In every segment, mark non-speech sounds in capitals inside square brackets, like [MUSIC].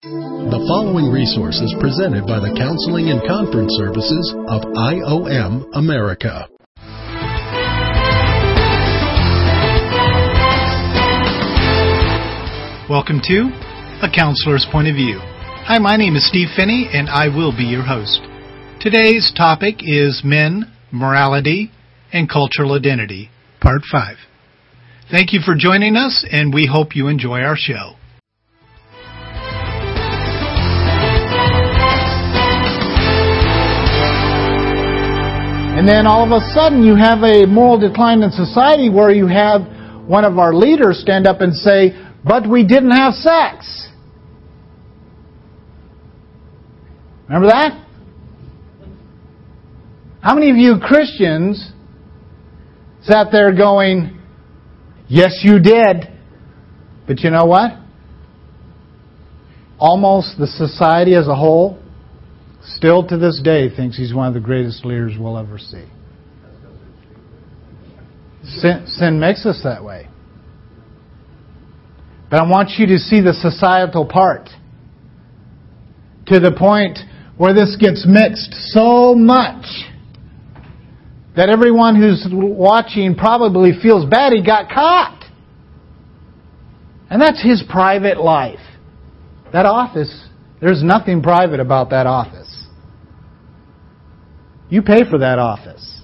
The following resource is presented by the Counseling and Conference Services of IOM America. Welcome to A Counselor's Point of View. Hi, my name is Steve Phinney, and I will be your host. Today's topic is men, morality, and cultural identity, Part 5. Thank you for joining us, and we hope you enjoy our show. And then all of a sudden you have a moral decline in society where you have one of our leaders stand up and say, but we didn't have sex. Remember that? How many of you Christians sat there going, yes you did. But you know what? Almost the society as a whole still to this day thinks he's one of the greatest leaders we'll ever see. Sin, sin makes us that way. But I want you to see the societal part to the point where this gets mixed so much that everyone who's watching probably feels bad he got caught. And that's his private life. That office, there's nothing private about that office. You pay for that office.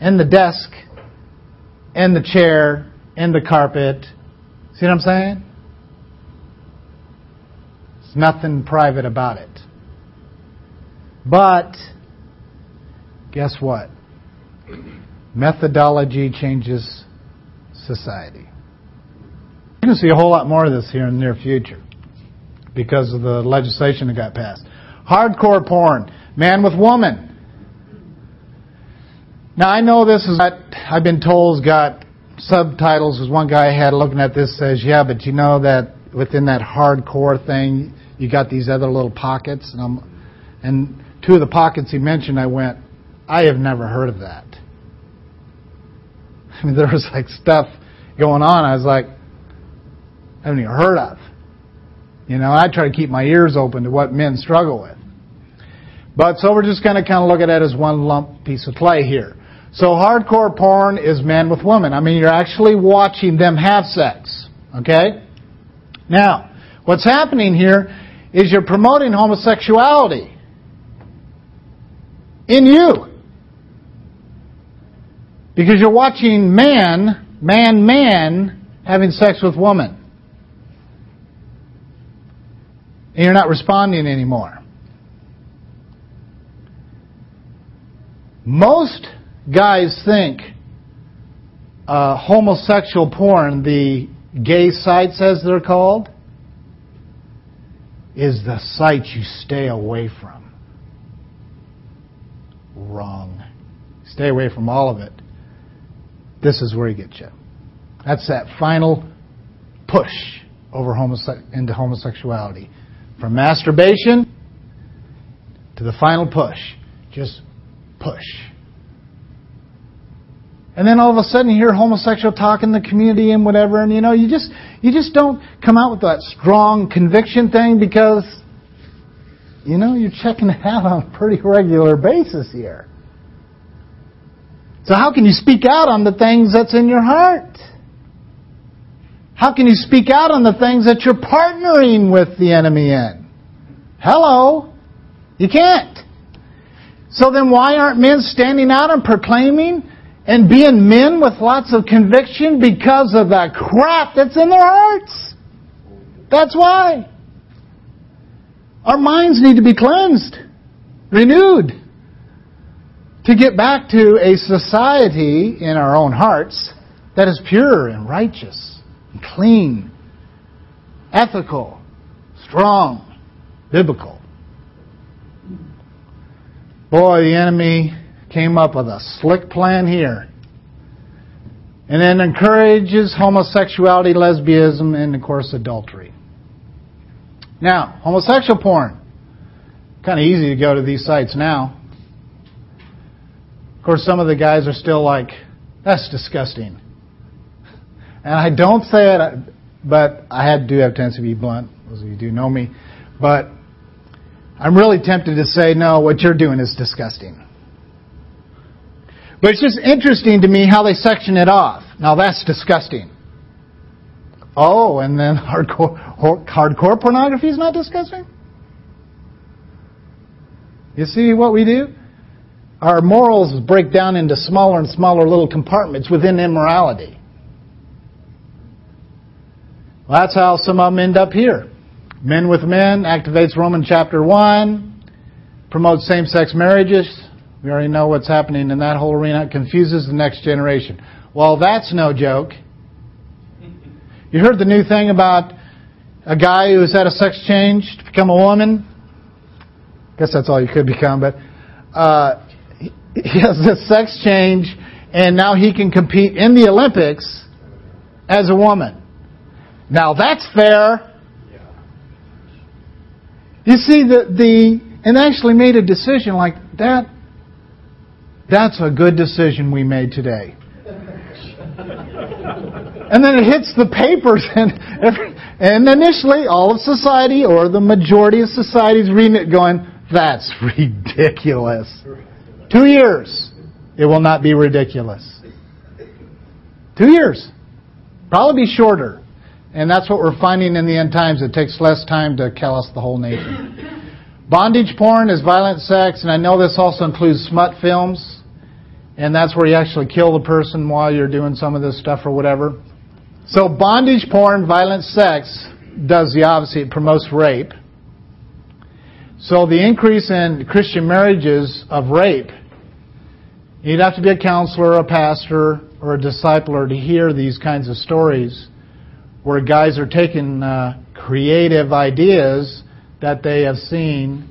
And the desk, and the chair, and the carpet. See what I'm saying? There's nothing private about it. But, guess what? Methodology changes society. You're going to see a whole lot more of this here in the near future because of the legislation that got passed. Hardcore porn, man with woman. Now I know this is what I've been told has got subtitles. As one guy I had looking at this says, yeah, but you know that within that hardcore thing, you got these other little pockets, and I'm, and two of the pockets he mentioned, I went, I have never heard of that. [LAUGHS] I mean, there was like stuff going on. I was like, I haven't even heard of. You know, I try to keep my ears open to what men struggle with. But so we're just going to kind of look at it as one lump piece of clay here. So hardcore porn is men with women. I mean, you're actually watching them have sex. Okay? Now, what's happening here is you're promoting homosexuality in you. Because you're watching man, man, man having sex with woman. And you're not responding anymore. Most guys think uh, homosexual porn, the gay sites as they're called, is the site you stay away from. Wrong. Stay away from all of it. This is where he gets you. That's that final push over homose- into homosexuality. From masturbation to the final push. Just push. And then all of a sudden you hear homosexual talk in the community and whatever, and you know, you just you just don't come out with that strong conviction thing because you know, you're checking it out on a pretty regular basis here. So how can you speak out on the things that's in your heart? How can you speak out on the things that you're partnering with the enemy in? Hello? You can't. So then why aren't men standing out and proclaiming and being men with lots of conviction because of the crap that's in their hearts. That's why. Our minds need to be cleansed, renewed, to get back to a society in our own hearts that is pure and righteous and clean, ethical, strong, biblical. Boy, the enemy came up with a slick plan here. And then encourages homosexuality, lesbianism, and of course adultery. Now, homosexual porn. Kind of easy to go to these sites now. Of course, some of the guys are still like, that's disgusting. And I don't say it, but I do have a tendency to be blunt Those of you do know me. But I'm really tempted to say, no, what you're doing is disgusting. But it's just interesting to me how they section it off. Now that's disgusting. Oh, and then [LAUGHS] hardcore, hardcore pornography is not disgusting? You see what we do? Our morals break down into smaller and smaller little compartments within immorality. Well, that's how some of them end up here. Men with men activates Roman chapter 1, promotes same sex marriages. We already know what's happening in that whole arena. It confuses the next generation. Well, that's no joke. You heard the new thing about a guy who's had a sex change to become a woman? guess that's all you could become, but uh, he [LAUGHS] has a sex change, and now he can compete in the Olympics as a woman. Now that's fair. You see, the, the and actually made a decision like that. That's a good decision we made today. and then it hits the papers, [LAUGHS] and every, and initially all of society or the majority of society is reading it, going, "That's [LAUGHS] ridiculous." Two years, it will not be ridiculous. Two years, probably be shorter. And that's what we're finding in the end times. It takes less time to callous the whole nation. Bondage porn is violent sex, and I know this also includes smut films. And that's where you actually kill the person while you're doing some of this stuff or whatever. So bondage porn, violent sex, does the opposite. It promotes rape. So the increase in Christian marriages of rape, you'd have to be a counselor, a pastor, or a discipler to hear these kinds of stories where guys are taking uh, creative ideas that they have seen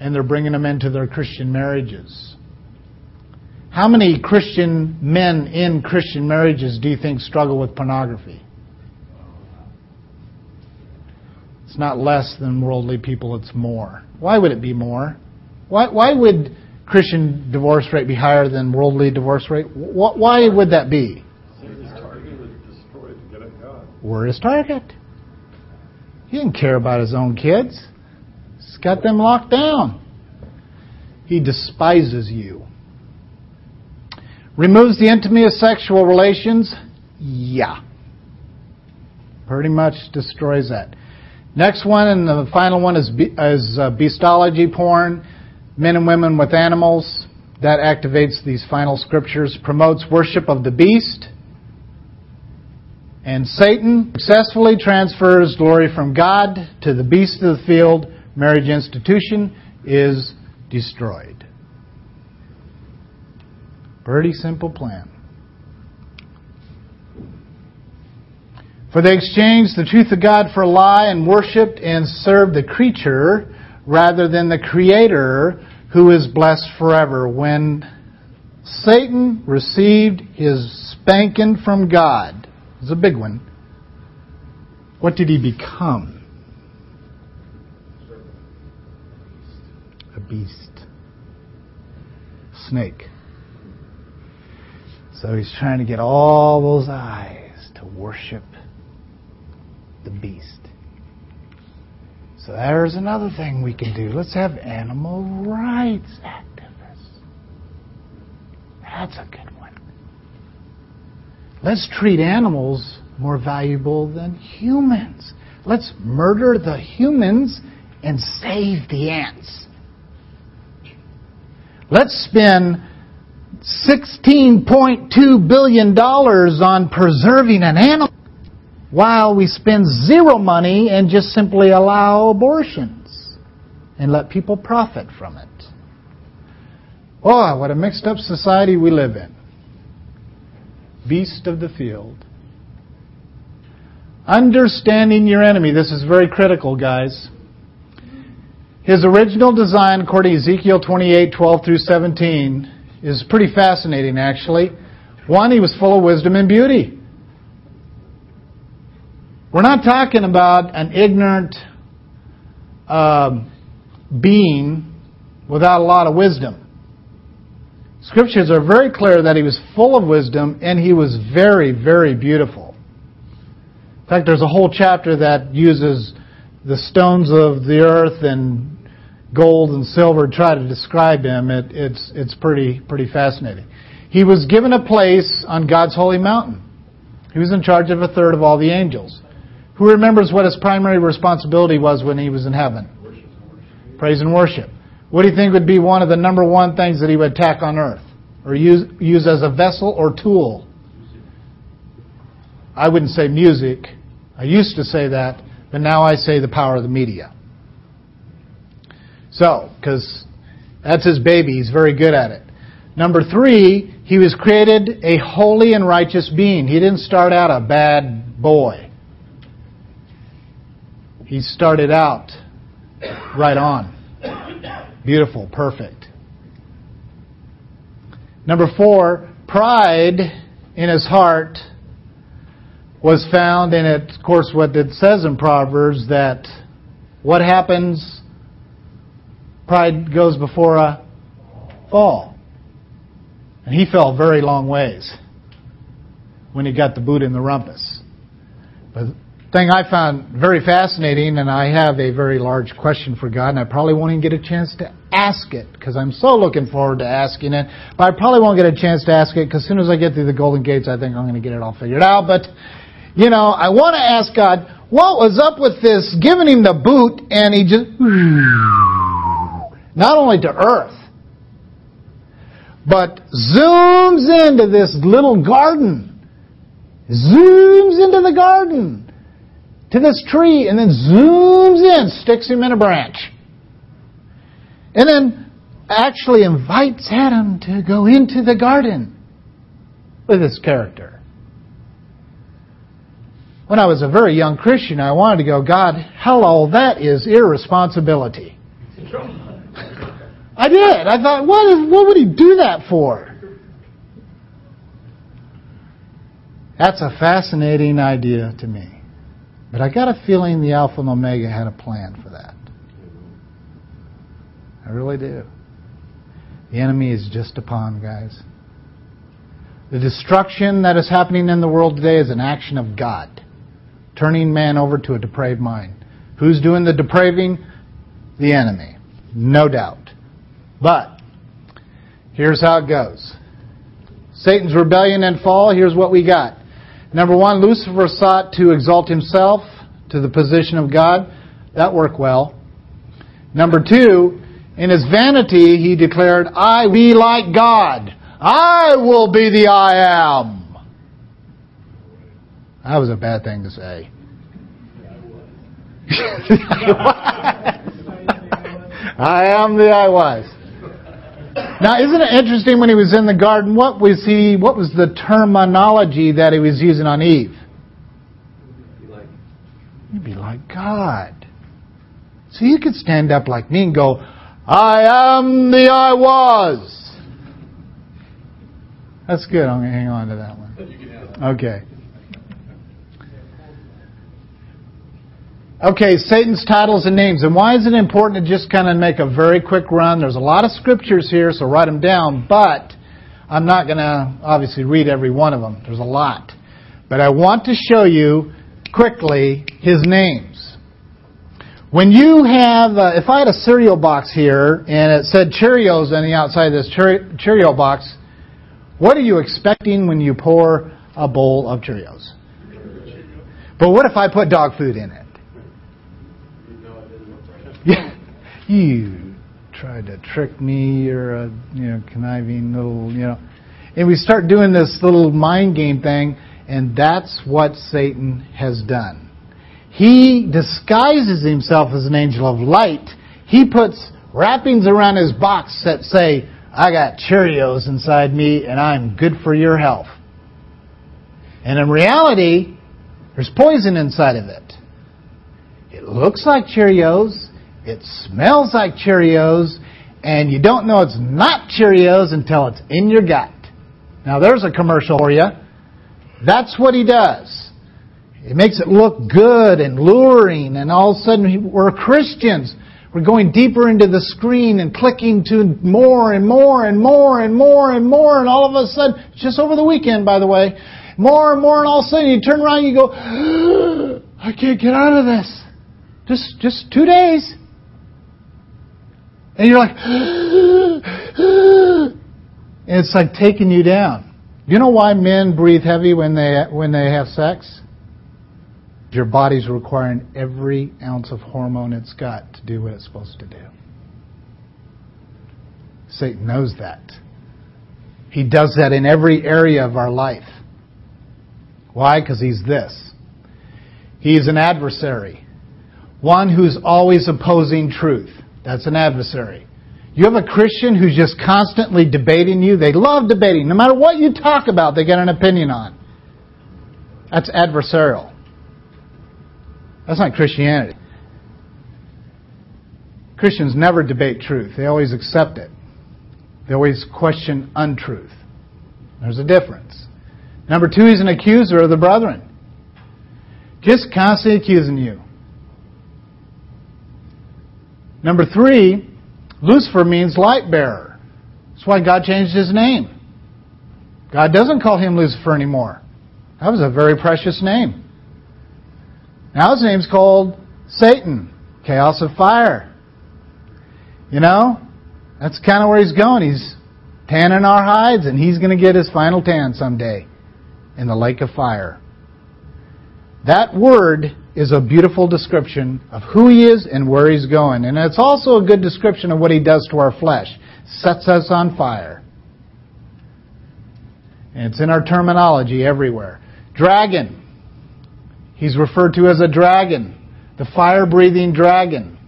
and they're bringing them into their Christian marriages. How many Christian men in Christian marriages do you think struggle with pornography? It's not less than worldly people, it's more. Why would it be more? Why, why would Christian divorce rate be higher than worldly divorce rate? Why would that be? We're his target. He didn't care about his own kids. He's got them locked down. He despises you. Removes the intimacy of sexual relations? Yeah. Pretty much destroys that. Next one and the final one is, is uh, beastology porn, men and women with animals. That activates these final scriptures. Promotes worship of the beast and Satan successfully transfers glory from God to the beast of the field. Marriage institution is destroyed. Pretty simple plan. For they exchanged the truth of God for a lie and worshiped and served the creature rather than the Creator who is blessed forever. When Satan received his spanking from God, it's a big one. What did he become? A beast. Snake. So he's trying to get all those eyes to worship the beast. So there's another thing we can do. Let's have animal rights activists. That's a good one. Let's treat animals more valuable than humans. Let's murder the humans and save the ants. Let's spend $16.2 billion on preserving an animal while we spend zero money and just simply allow abortions and let people profit from it. Oh, what a mixed up society we live in beast of the field. Understanding your enemy. This is very critical, guys. His original design, according to Ezekiel 28 12 through 17, is pretty fascinating, actually. One, he was full of wisdom and beauty. We're not talking about an ignorant uh, being without a lot of wisdom. Scriptures are very clear that he was full of wisdom and he was very, very beautiful. In fact, there's a whole chapter that uses the stones of the earth and gold and silver try to describe him, it, it's, it's pretty, pretty fascinating. He was given a place on God's holy mountain. He was in charge of a third of all the angels. Who remembers what his primary responsibility was when he was in heaven? Praise and worship. What do you think would be one of the number one things that he would attack on earth? Or use, use as a vessel or tool? I wouldn't say music. I used to say that, but now I say the power of the media. So, because that's his baby, he's very good at it. Number three, he was created a holy and righteous being. He didn't start out a bad boy. He started out right on. Beautiful, perfect. Number four, pride in his heart was found, and it, of course, what it says in Proverbs that what happens, pride goes before a fall. And he fell very long ways when he got the boot in the rumpus. But the thing I found very fascinating, and I have a very large question for God, and I probably won't even get a chance to ask it because I'm so looking forward to asking it. But I probably won't get a chance to ask it because as soon as I get through the Golden Gates, I think I'm going to get it all figured out. But, you know, I want to ask God, what was up with this giving him the boot and he just, not only to earth, but zooms into this little garden. Zooms into the garden to this tree and then zooms in, sticks him in a branch. And then actually invites Adam to go into the garden with his character. When I was a very young Christian, I wanted to go, God, hello, that is irresponsibility. [LAUGHS] I did. I thought, what, is, what would he do that for? That's a fascinating idea to me. But I got a feeling the Alpha and Omega had a plan for that. I really do. The enemy is just upon, guys. The destruction that is happening in the world today is an action of God, turning man over to a depraved mind. Who's doing the depraving? The enemy. No doubt. But here's how it goes Satan's rebellion and fall, here's what we got. Number one, Lucifer sought to exalt himself to the position of God. That worked well. Number two, in his vanity, he declared, I be like God. I will be the I am. That was a bad thing to say. [LAUGHS] I am the I was. Now, isn't it interesting when he was in the garden, what was he, what was the terminology that he was using on Eve? You'd be like God. So you could stand up like me and go, I am the I was. That's good. I'm going to hang on to that one. Okay. Okay, Satan's titles and names. And why is it important to just kind of make a very quick run? There's a lot of scriptures here, so write them down, but I'm not going to obviously read every one of them. There's a lot. But I want to show you quickly his names. When you have, uh, if I had a cereal box here and it said Cheerios on the outside of this Cheerio box, what are you expecting when you pour a bowl of Cheerios? But what if I put dog food in it? Yeah, you tried to trick me. You're a you know conniving little you know. And we start doing this little mind game thing, and that's what Satan has done. He disguises himself as an angel of light. He puts wrappings around his box that say, I got Cheerios inside me and I'm good for your health. And in reality, there's poison inside of it. It looks like Cheerios. It smells like Cheerios, and you don't know it's not Cheerios until it's in your gut. Now, there's a commercial for you. That's what he does. It makes it look good and luring, and all of a sudden we're Christians. We're going deeper into the screen and clicking to more and more and more and more and more, and all of a sudden, just over the weekend, by the way, more and more, and all of a sudden you turn around and you go, [GASPS] I can't get out of this. Just just two days. And you're like, [GASPS] and it's like taking you down. You know why men breathe heavy when they when they have sex? Your body's requiring every ounce of hormone it's got to do what it's supposed to do. Satan knows that. He does that in every area of our life. Why? Because he's this. He's an adversary. One who's always opposing truth. That's an adversary. You have a Christian who's just constantly debating you. They love debating. No matter what you talk about, they get an opinion on. That's adversarial. That's not Christianity. Christians never debate truth. They always accept it. They always question untruth. There's a difference. Number two, he's an accuser of the brethren. Just constantly accusing you. Number three, Lucifer means light bearer. That's why God changed his name. God doesn't call him Lucifer anymore. That was a very precious name. Now his name's called Satan, chaos of fire. You know, that's kind of where he's going. He's tanning our hides, and he's going to get his final tan someday in the lake of fire. That word is a beautiful description of who he is and where he's going. And it's also a good description of what he does to our flesh. Sets us on fire. And it's in our terminology everywhere. Dragon. He's referred to as a dragon. The fire breathing dragon.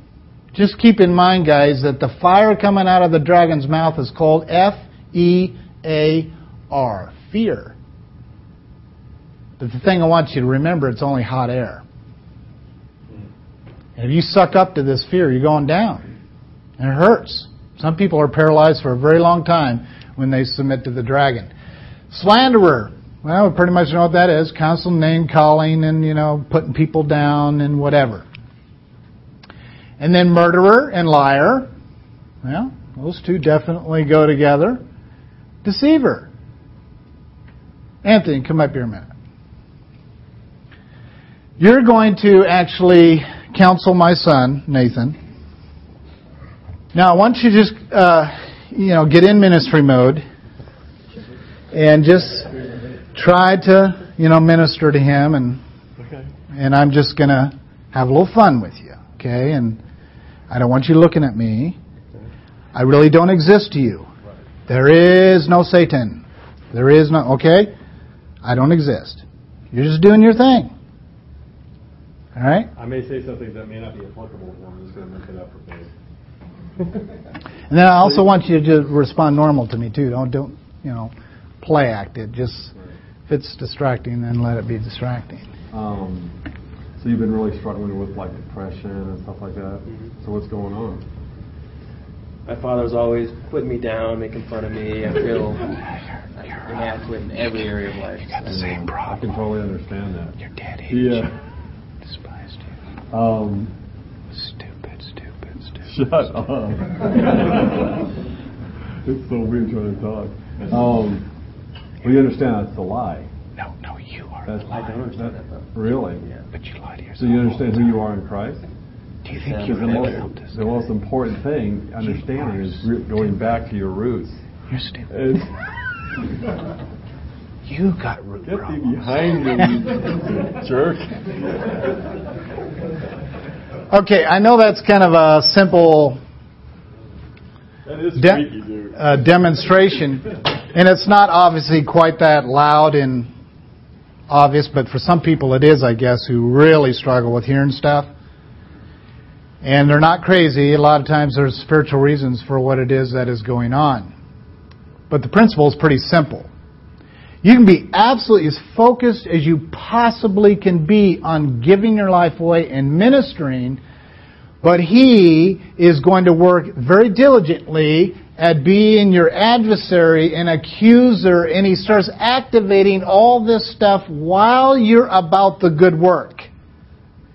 Just keep in mind, guys, that the fire coming out of the dragon's mouth is called F E A R. Fear. But the thing I want you to remember, it's only hot air. And if you suck up to this fear, you're going down. And it hurts. Some people are paralyzed for a very long time when they submit to the dragon. Slanderer. Well, we pretty much know what that is. Constant name calling and, you know, putting people down and whatever. And then murderer and liar. Well, those two definitely go together. Deceiver. Anthony, come up here a minute. You're going to actually counsel my son, Nathan. Now, I want you to just, uh, you know, get in ministry mode and just try to, you know, minister to him, and okay. and I'm just gonna have a little fun with you, okay? And I don't want you looking at me. I really don't exist to you. There is no Satan. There is no, okay? I don't exist. You're just doing your thing. All right? I may say something that may not be applicable, but I'm just going to make it up for Dave. [LAUGHS] and then I also want you to respond normal to me too. Don't don't you know play act it. Just right. if it's distracting, then let it be distracting. Um, so you've been really struggling with like depression and stuff like that. Mm-hmm. So what's going on? My father's always putting me down, making fun of me. I feel [LAUGHS] inadequate in every area of life. You got the same problem. I can totally understand that. Your dad hates yeah. you. Despised. Um, stupid, stupid, stupid. Shut up. [LAUGHS] it's so weird trying to talk. Um, well, you understand that's a lie. No, no, you are that's, the lie. I don't understand that. Though. Really? Yeah. But you lie to yourself. So you understand who you are in Christ? Do you think Yeah, you're The really most, helped us? the most important thing, understanding, is re- going back to your roots. You're stupid. You got root Get thee problems. behind me, [LAUGHS] jerk. [LAUGHS] Okay, I know that's kind of a simple de- uh, demonstration, and it's not obviously quite that loud and obvious, but for some people it is, I guess, who really struggle with hearing stuff. And they're not crazy. A lot of times there's spiritual reasons for what it is that is going on. But the principle is pretty simple. You can be absolutely as focused as you possibly can be on giving your life away and ministering, but He is going to work very diligently at being your adversary and accuser, and He starts activating all this stuff while you're about the good work.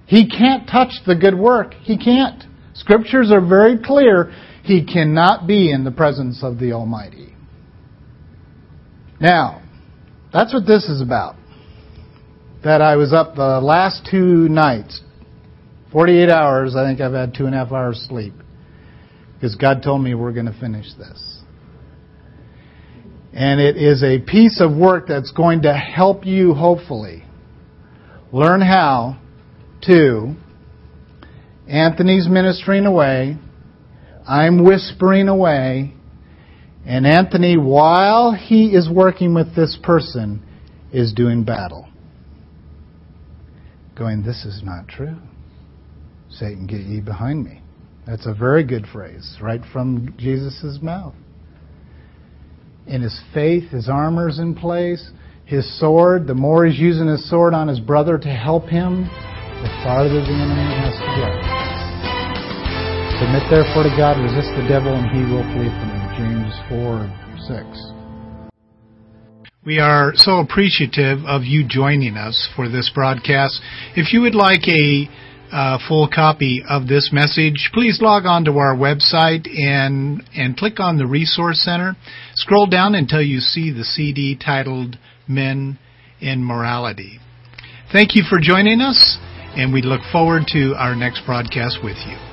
He can't touch the good work. He can't. Scriptures are very clear. He cannot be in the presence of the Almighty. Now, that's what this is about. That I was up the last two nights 48 hours, I think I've had two and a half hours sleep. Because God told me we're going to finish this. And it is a piece of work that's going to help you, hopefully, learn how to. Anthony's ministering away. I'm whispering away. And Anthony, while he is working with this person, is doing battle. Going, this is not true. Satan, get ye behind me. That's a very good phrase, right from Jesus' mouth. In his faith, his armor's in place, his sword, the more he's using his sword on his brother to help him, the farther the enemy has to go. Submit therefore to God, resist the devil, and he will flee from you. James 4 6. We are so appreciative of you joining us for this broadcast. If you would like a uh, full copy of this message, please log on to our website and and click on the Resource Center. Scroll down until you see the CD titled Men in Morality. Thank you for joining us, and we look forward to our next broadcast with you.